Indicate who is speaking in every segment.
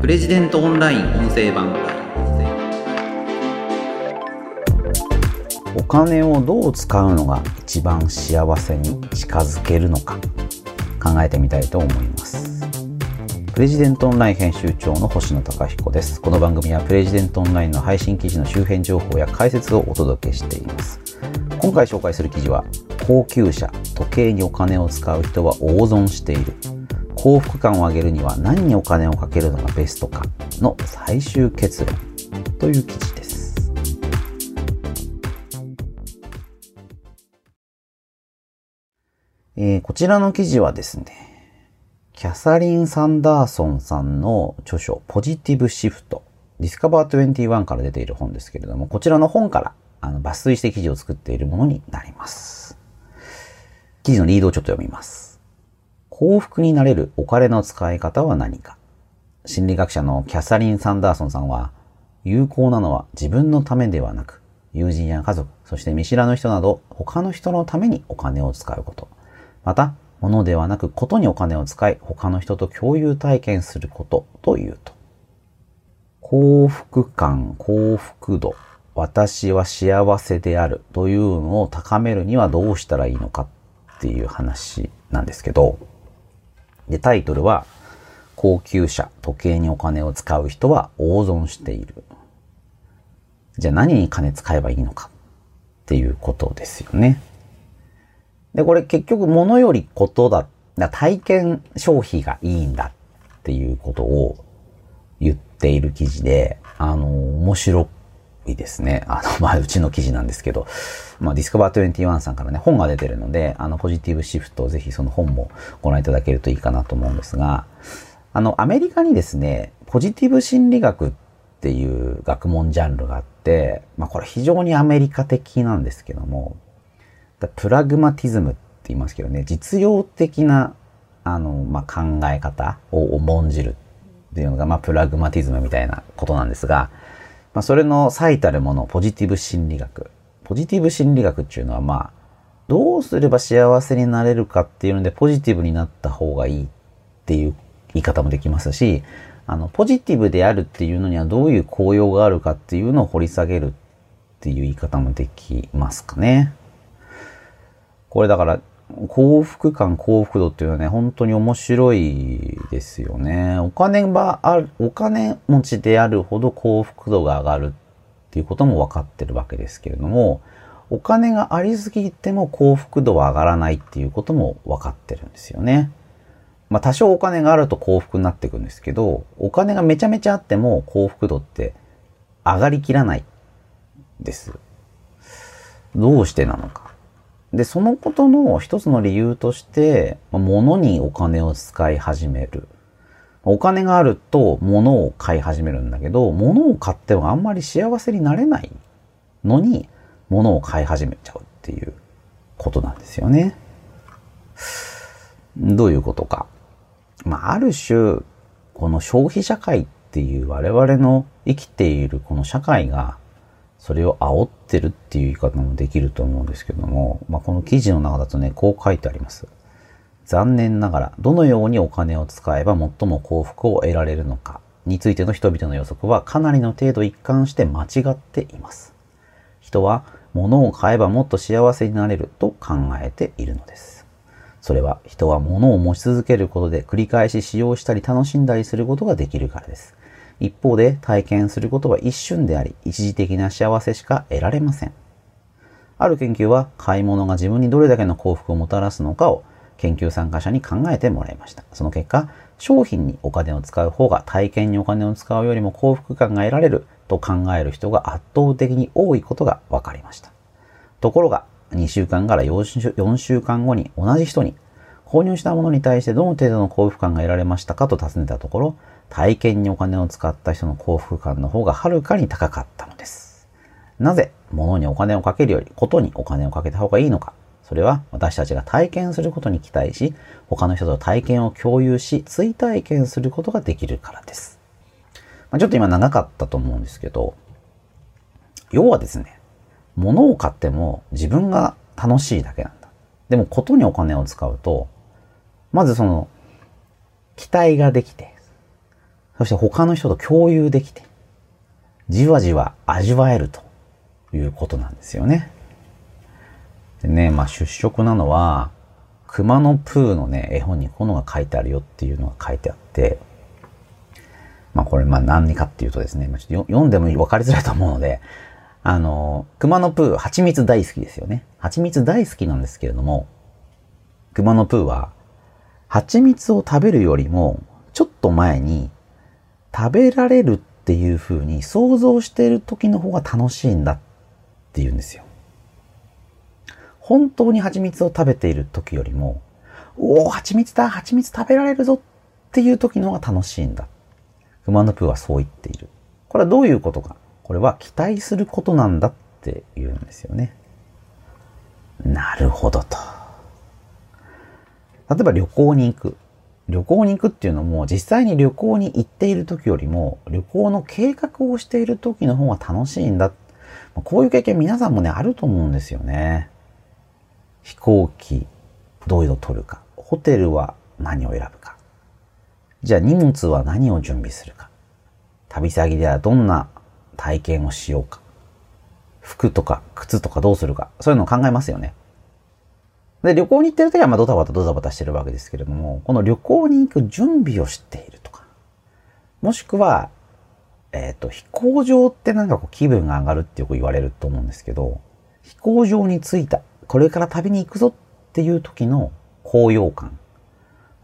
Speaker 1: プレジデントオンライン音声版。
Speaker 2: お金をどう使うのが一番幸せに近づけるのか考えてみたいと思います。プレジデントオンライン編集長の星野貴彦です。この番組はプレジデントオンラインの配信記事の周辺情報や解説をお届けしています。今回紹介する記事は高級車時計にお金を使う人は大損している。幸福感を上げるには何にお金をかけるのがベストかの最終結論という記事ですえー、こちらの記事はですね、キャサリン・サンダーソンさんの著書、ポジティブシフト、ディスカバー21から出ている本ですけれども、こちらの本からあの抜粋して記事を作っているものになります。記事のリードをちょっと読みます。幸福になれるお金の使い方は何か心理学者のキャサリン・サンダーソンさんは、有効なのは自分のためではなく、友人や家族、そして見知らぬ人など他の人のためにお金を使うこと。また、物ではなくことにお金を使い、他の人と共有体験することというと。幸福感、幸福度、私は幸せであるというのを高めるにはどうしたらいいのかっていう話なんですけど、で、タイトルは、高級車、時計にお金を使う人は大損している。じゃあ何に金使えばいいのかっていうことですよね。で、これ結局物よりことだ、だ体験消費がいいんだっていうことを言っている記事で、あの、面白いですね。あの、まあ、うちの記事なんですけど、まあ、ディスカバー21さんからね、本が出てるので、あの、ポジティブシフト、ぜひその本もご覧いただけるといいかなと思うんですが、あの、アメリカにですね、ポジティブ心理学っていう学問ジャンルがあって、まあ、これ非常にアメリカ的なんですけども、プラグマティズムって言いますけどね、実用的な、あの、まあ、考え方を重んじるっていうのが、まあ、プラグマティズムみたいなことなんですが、まあ、それの最たるもの、ポジティブ心理学。ポジティブ心理学っていうのは、まあ、どうすれば幸せになれるかっていうので、ポジティブになった方がいいっていう言い方もできますし、あの、ポジティブであるっていうのにはどういう効用があるかっていうのを掘り下げるっていう言い方もできますかね。これだから、幸福感、幸福度っていうのはね、本当に面白いですよね。お金がある、お金持ちであるほど幸福度が上がるっていうことも分かってるわけですけれども、お金がありすぎても幸福度は上がらないっていうことも分かってるんですよね。まあ多少お金があると幸福になっていくんですけど、お金がめちゃめちゃあっても幸福度って上がりきらないです。どうしてなのか。で、そのことの一つの理由として、物にお金を使い始める。お金があると物を買い始めるんだけど、物を買ってもあんまり幸せになれないのに、物を買い始めちゃうっていうことなんですよね。どういうことか。まあ、ある種、この消費社会っていう我々の生きているこの社会がそれを煽ってるっていう言い方もできると思うんですけども、まあ、この記事の中だとね、こう書いてあります。残念ながら、どのようにお金を使えば最も幸福を得られるのかについての人々の予測はかなりの程度一貫して間違っています。人は物を買えばもっと幸せになれると考えているのです。それは人は物を持ち続けることで繰り返し使用したり楽しんだりすることができるからです。一方で体験することは一瞬であり、一時的な幸せしか得られません。ある研究は買い物が自分にどれだけの幸福をもたらすのかを研究参加者に考えてもらいました。その結果、商品にお金を使う方が体験にお金を使うよりも幸福感が得られると考える人が圧倒的に多いことが分かりました。ところが、2週間から4週間後に同じ人に購入したものに対してどの程度の幸福感が得られましたかと尋ねたところ、体験にお金を使った人の幸福感の方がはるかに高かったのです。なぜ物にお金をかけるよりことにお金をかけた方がいいのか。それは私たちが体験することに期待し、他の人と体験を共有し、追体験することができるからです。まあ、ちょっと今長かったと思うんですけど、要はですね、物を買っても自分が楽しいだけなんだ。でもことにお金を使うと、まずその、期待ができて、そして他の人と共有できて、じわじわ味わえるということなんですよね。でね、まあ出色なのは、熊野プーのね、絵本にこのが書いてあるよっていうのが書いてあって、まあこれまあ何かっていうとですね、まあ、ちょっと読んでも分かりづらいと思うので、あの、熊野プー、蜂蜜大好きですよね。蜂蜜大好きなんですけれども、熊野プーは、蜂蜜を食べるよりも、ちょっと前に、食べられるっていう風に想像している時の方が楽しいんだって言うんですよ。本当に蜂蜜を食べている時よりも、おお、蜂蜜だ蜂蜜食べられるぞっていう時の方が楽しいんだ。熊野プーはそう言っている。これはどういうことか。これは期待することなんだって言うんですよね。なるほどと。例えば旅行に行く。旅行に行くっていうのも実際に旅行に行っている時よりも旅行の計画をしている時の方が楽しいんだ。こういう経験皆さんもね、あると思うんですよね。飛行機、どういうのを取るか。ホテルは何を選ぶか。じゃあ荷物は何を準備するか。旅先ではどんな体験をしようか。服とか靴とかどうするか。そういうのを考えますよね。で、旅行に行ってる時はまあドタバタドタバタしてるわけですけれども、この旅行に行く準備をしているとか、もしくは、えっ、ー、と、飛行場ってなんかこう気分が上がるってよく言われると思うんですけど、飛行場に着いた、これから旅に行くぞっていう時の高揚感。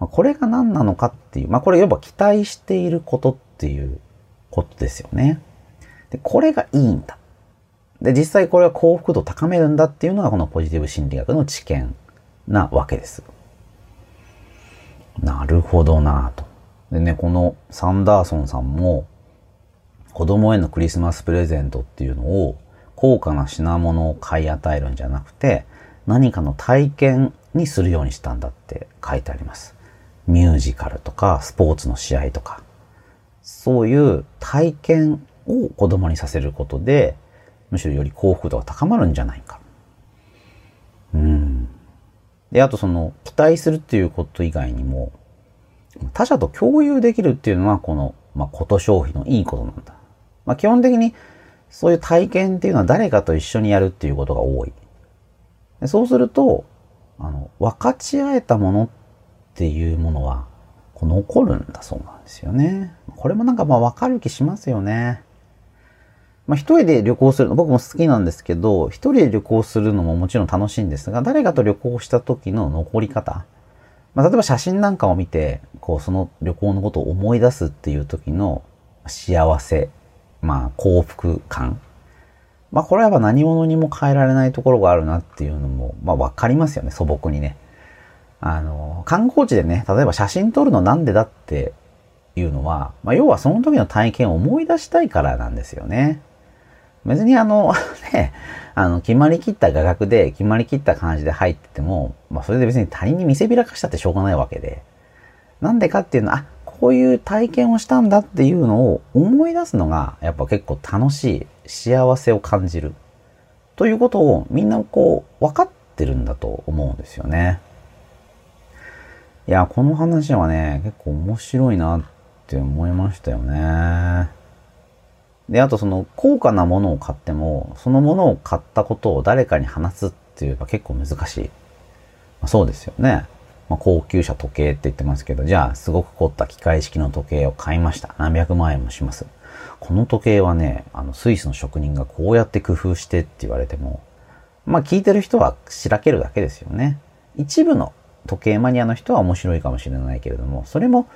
Speaker 2: まあ、これが何なのかっていう、まあこれ要は期待していることっていうことですよね。で、これがいいんだ。で、実際これは幸福度を高めるんだっていうのがこのポジティブ心理学の知見なわけです。なるほどなぁと。でね、このサンダーソンさんも子供へのクリスマスプレゼントっていうのを高価な品物を買い与えるんじゃなくて何かの体験にするようにしたんだって書いてあります。ミュージカルとかスポーツの試合とかそういう体験を子供にさせることでむしろより幸福度が高まるんじゃないか。うん。で、あとその、期待するっていうこと以外にも、他者と共有できるっていうのは、この、まあ、こと消費のいいことなんだ。まあ、基本的に、そういう体験っていうのは誰かと一緒にやるっていうことが多い。でそうすると、あの、分かち合えたものっていうものは、こう残るんだそうなんですよね。これもなんかまあ分かる気しますよね。まあ一人で旅行するの、僕も好きなんですけど、一人で旅行するのももちろん楽しいんですが、誰かと旅行した時の残り方。まあ例えば写真なんかを見て、こうその旅行のことを思い出すっていう時の幸せ、まあ幸福感。まあこれはやっぱ何者にも変えられないところがあるなっていうのも、まあわかりますよね、素朴にね。あの、観光地でね、例えば写真撮るのなんでだっていうのは、まあ要はその時の体験を思い出したいからなんですよね。別にあの、ね、あの、決まりきった画角で、決まりきった感じで入ってても、まあ、それで別に他人に見せびらかしたってしょうがないわけで。なんでかっていうのは、あ、こういう体験をしたんだっていうのを思い出すのが、やっぱ結構楽しい、幸せを感じる。ということをみんなこう、分かってるんだと思うんですよね。いや、この話はね、結構面白いなって思いましたよね。で、あとその高価なものを買っても、そのものを買ったことを誰かに話すっていうのは結構難しい。まあ、そうですよね。まあ、高級車時計って言ってますけど、じゃあすごく凝った機械式の時計を買いました。何百万円もします。この時計はね、あのスイスの職人がこうやって工夫してって言われても、まあ聞いてる人はしらけるだけですよね。一部の時計マニアの人は面白いかもしれないけれども、それも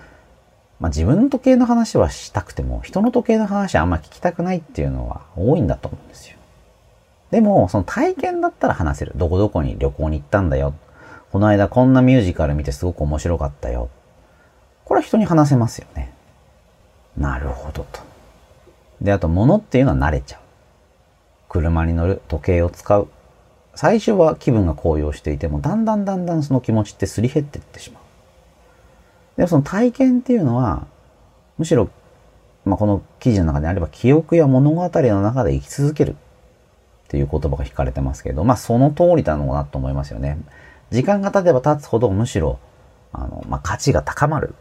Speaker 2: まあ、自分の時計の話はしたくても、人の時計の話はあんま聞きたくないっていうのは多いんだと思うんですよ。でも、その体験だったら話せる。どこどこに旅行に行ったんだよ。この間こんなミュージカル見てすごく面白かったよ。これは人に話せますよね。なるほどと。で、あと物っていうのは慣れちゃう。車に乗る、時計を使う。最初は気分が高揚していても、だんだんだんだんその気持ちってすり減っていってしまう。でその体験っていうのは、むしろ、まあ、この記事の中であれば、記憶や物語の中で生き続けるっていう言葉が引かれてますけど、まあ、その通りだろうなと思いますよね。時間が経てば経つほど、むしろ、あの、まあ、価値が高まる。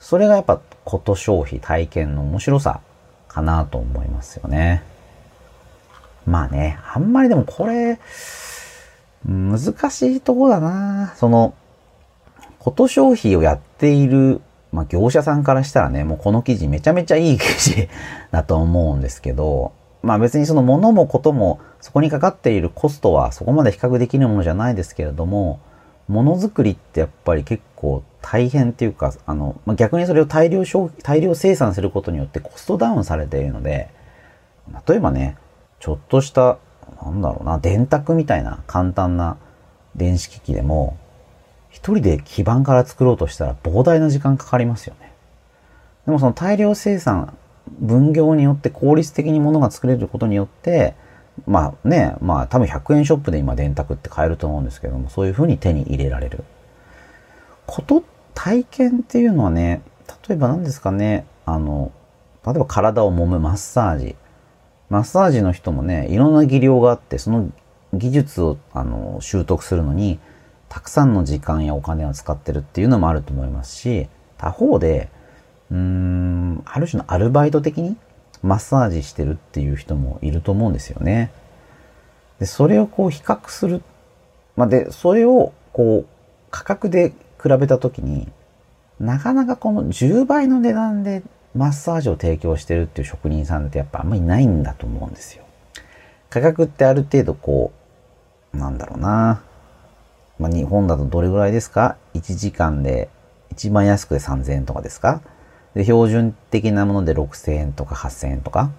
Speaker 2: それがやっぱこと消費体験の面白さかなと思いますよね。まあね、あんまりでもこれ、難しいとこだなその、こと消費をやっている、まあ業者さんからしたらね、もうこの記事めちゃめちゃいい記事 だと思うんですけど、まあ別にその物もこともそこにかかっているコストはそこまで比較できるものじゃないですけれども、ものづくりってやっぱり結構大変っていうか、あの、まあ、逆にそれを大量消費、大量生産することによってコストダウンされているので、例えばね、ちょっとした、なんだろうな、電卓みたいな簡単な電子機器でも、一人で基板から作ろうとしたら膨大な時間かかりますよね。でもその大量生産、分業によって効率的に物が作れることによって、まあね、まあ多分100円ショップで今電卓って買えると思うんですけども、そういうふうに手に入れられる。こと、体験っていうのはね、例えば何ですかね、あの、例えば体を揉むマッサージ。マッサージの人もね、いろんな技量があって、その技術をあの習得するのに、たくさんの時間やお金を使ってるっていうのもあると思いますし、他方で、うーん、ある種のアルバイト的にマッサージしてるっていう人もいると思うんですよね。で、それをこう比較する。まあ、で、それをこう価格で比べたときに、なかなかこの10倍の値段でマッサージを提供してるっていう職人さんってやっぱあんまりないんだと思うんですよ。価格ってある程度こう、なんだろうな。まあ、日本だとどれぐらいですか ?1 時間で一番安くで3000円とかですか？で、標準的なもので6000円とか8000円とか。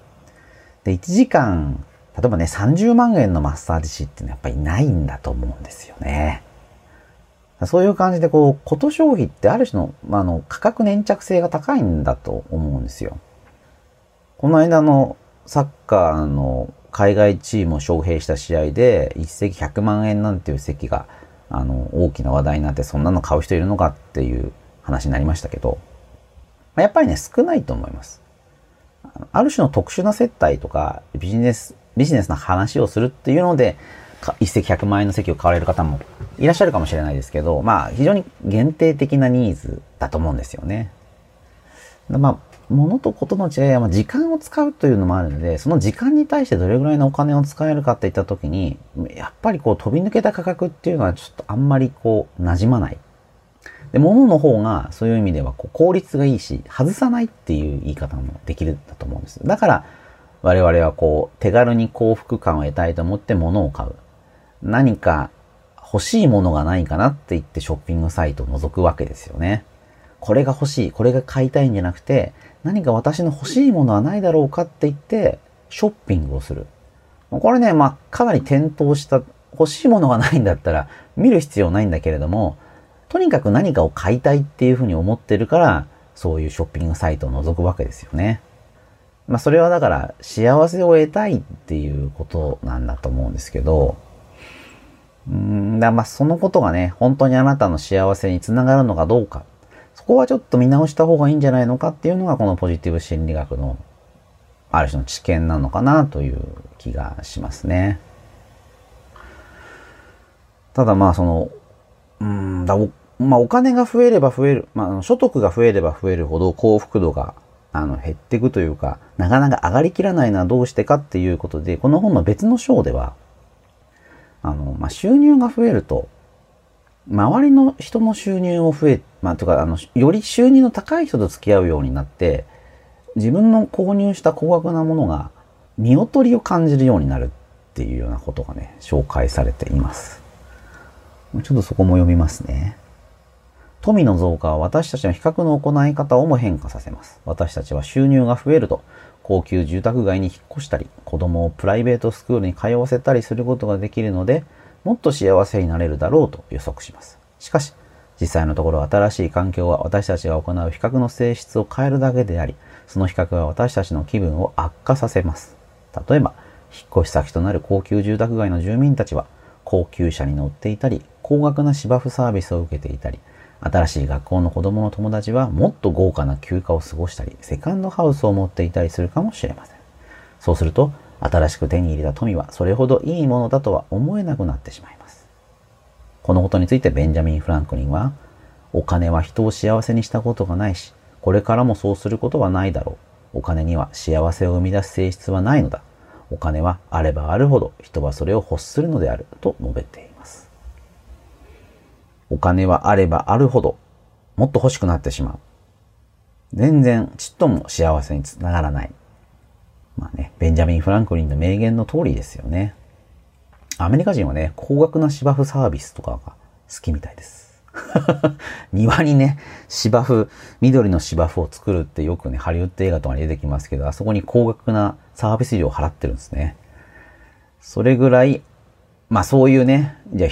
Speaker 2: で、1時間、例えばね、30万円のマッサージ師っていうのはやっぱりないんだと思うんですよね。そういう感じで、こう、こと消費ってある種の、まあ、の、価格粘着性が高いんだと思うんですよ。この間のサッカーの海外チームを招聘した試合で、一席100万円なんていう席が、あの、大きな話題になって、そんなの買う人いるのかっていう話になりましたけど、やっぱりね、少ないと思います。ある種の特殊な接待とか、ビジネス、ビジネスな話をするっていうので、一席100万円の席を買われる方もいらっしゃるかもしれないですけど、まあ、非常に限定的なニーズだと思うんですよね。まあ、物とことの違いは、ま時間を使うというのもあるので、その時間に対してどれぐらいのお金を使えるかっていったときに、やっぱりこう飛び抜けた価格っていうのはちょっとあんまりこう馴染まない。で、物の方がそういう意味ではこう効率がいいし、外さないっていう言い方もできるんだと思うんです。だから、我々はこう手軽に幸福感を得たいと思って物を買う。何か欲しいものがないかなって言ってショッピングサイトを覗くわけですよね。これが欲しい、これが買いたいんじゃなくて、何か私の欲しいものはないだろうかって言って、ショッピングをする。これね、まあ、かなり転倒した、欲しいものがないんだったら、見る必要ないんだけれども、とにかく何かを買いたいっていうふうに思ってるから、そういうショッピングサイトを覗くわけですよね。まあ、それはだから、幸せを得たいっていうことなんだと思うんですけど、うんだまあそのことがね、本当にあなたの幸せにつながるのかどうか。そこはちょっと見直した方がいいんじゃないのかっていうのがこのポジティブ心理学のある種の知見なのかなという気がしますね。ただまあその、うんだお、まあお金が増えれば増える、まあ所得が増えれば増えるほど幸福度があの減っていくというか、なかなか上がりきらないのはどうしてかっていうことで、この本の別の章では、あの、まあ、収入が増えると、周りの人の収入も増え、まあ、とか、あの、より収入の高い人と付き合うようになって、自分の購入した高額なものが見劣りを感じるようになるっていうようなことがね、紹介されています。ちょっとそこも読みますね。富の増加は私たちの比較の行い方をも変化させます。私たちは収入が増えると、高級住宅街に引っ越したり、子供をプライベートスクールに通わせたりすることができるので、もっと幸せになれるだろうと予測します。しかし、実際のところ新しい環境は私たちが行う比較の性質を変えるだけであり、その比較は私たちの気分を悪化させます。例えば、引っ越し先となる高級住宅街の住民たちは、高級車に乗っていたり、高額な芝生サービスを受けていたり、新しい学校の子供の友達はもっと豪華な休暇を過ごしたり、セカンドハウスを持っていたりするかもしれません。そうすると、新しく手に入れた富はそれほどいいものだとは思えなくなってしまいます。このことについてベンジャミン・フランクリンは、お金は人を幸せにしたことがないし、これからもそうすることはないだろう。お金には幸せを生み出す性質はないのだ。お金はあればあるほど人はそれを欲するのであると述べています。お金はあればあるほどもっと欲しくなってしまう。全然ちっとも幸せにつながらない。まあね、ベンジャミン・フランクリンの名言の通りですよね。アメリカ人はね、高額な芝生サービスとかが好きみたいです。庭にね、芝生、緑の芝生を作るってよくね、ハリウッド映画とかに出てきますけど、あそこに高額なサービス料を払ってるんですね。それぐらい、まあそういうね、じゃあ、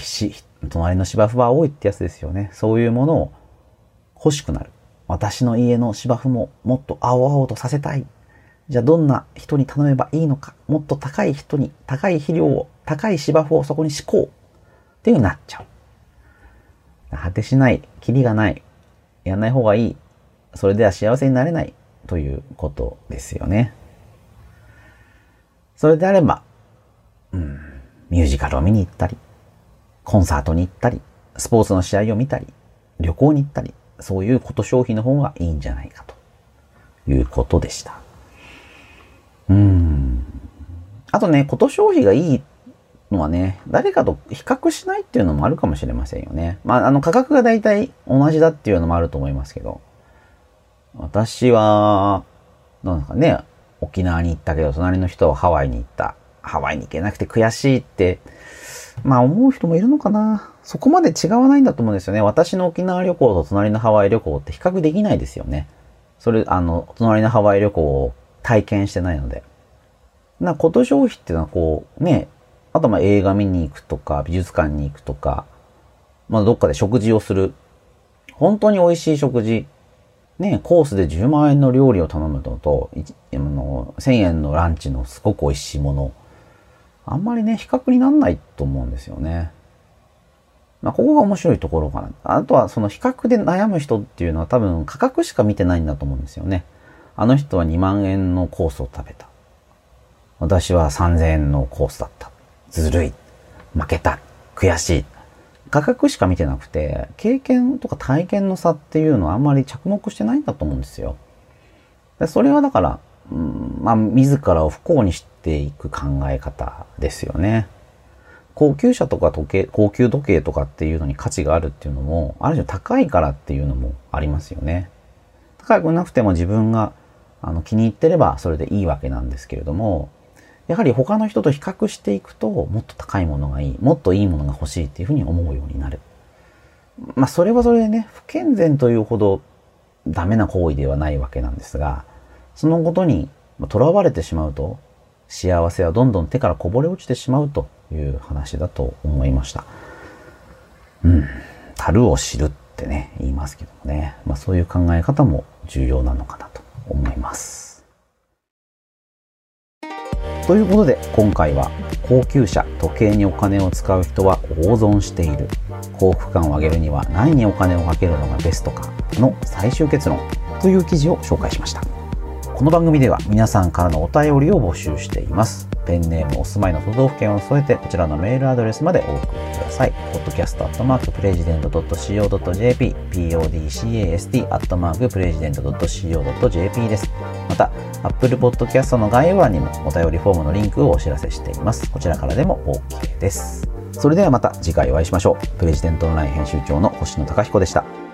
Speaker 2: 隣の芝生は青いってやつですよね。そういうものを欲しくなる。私の家の芝生ももっと青々とさせたい。じゃあどんな人に頼めばいいのか。もっと高い人に高い肥料を、高い芝生をそこに敷こう。っていうになっちゃう。果てしない、キリがない、やんない方がいい、それでは幸せになれないということですよね。それであれば、うん、ミュージカルを見に行ったり、コンサートに行ったり、スポーツの試合を見たり、旅行に行ったり、そういうこと消費の方がいいんじゃないかということでした。うん。あとね、こと消費がいいっのはね、誰かと比較しないっていうのもあるかもしれませんよね。まあ、あの価格が大体同じだっていうのもあると思いますけど、私は、どうですかね、沖縄に行ったけど、隣の人はハワイに行った。ハワイに行けなくて悔しいって、まあ思う人もいるのかな。そこまで違わないんだと思うんですよね。私の沖縄旅行と隣のハワイ旅行って比較できないですよね。それ、あの、隣のハワイ旅行を体験してないので。な、こと消費っていうのはこう、ね、あとまあ映画見に行くとか、美術館に行くとか、まあどっかで食事をする。本当に美味しい食事。ね、コースで10万円の料理を頼むのと、あの1000円のランチのすごく美味しいもの。あんまりね、比較になんないと思うんですよね。まあ、ここが面白いところかな。あとはその比較で悩む人っていうのは多分価格しか見てないんだと思うんですよね。あの人は2万円のコースを食べた。私は3000円のコースだった。ずるい、負けた、悔しい。価格しか見てなくて、経験とか体験の差っていうのはあんまり着目してないんだと思うんですよ。でそれはだから、うん、まあ、自らを不幸にしていく考え方ですよね。高級車とか時計、高級時計とかっていうのに価値があるっていうのも、ある種高いからっていうのもありますよね。高くなくても自分があの気に入ってればそれでいいわけなんですけれども、やはり他の人と比較していくと、もっと高いものがいい、もっといいものが欲しいっていうふうに思うようになる。まあ、それはそれでね、不健全というほどダメな行為ではないわけなんですが、そのことに囚われてしまうと、幸せはどんどん手からこぼれ落ちてしまうという話だと思いました。うん。樽を知るってね、言いますけどもね。まあそういう考え方も重要なのかなと思います。ということで今回は高級車時計にお金を使う人は大損している。幸福感を上げるには何にお金をかけるのがベストかの最終結論という記事を紹介しました。この番組では皆さんからのお便りを募集しています。ペンネームお住まいの都道府県を添えてこちらのメールアドレスまでお送りください。podcast.president.co.jp podcast.president.co.jp です。た Apple Podcast の概要欄にもお便りフォームのリンクをお知らせしています。こちらからでも OK です。それではまた次回お会いしましょう。プレジデントオンライン編集長の星野貴彦でした。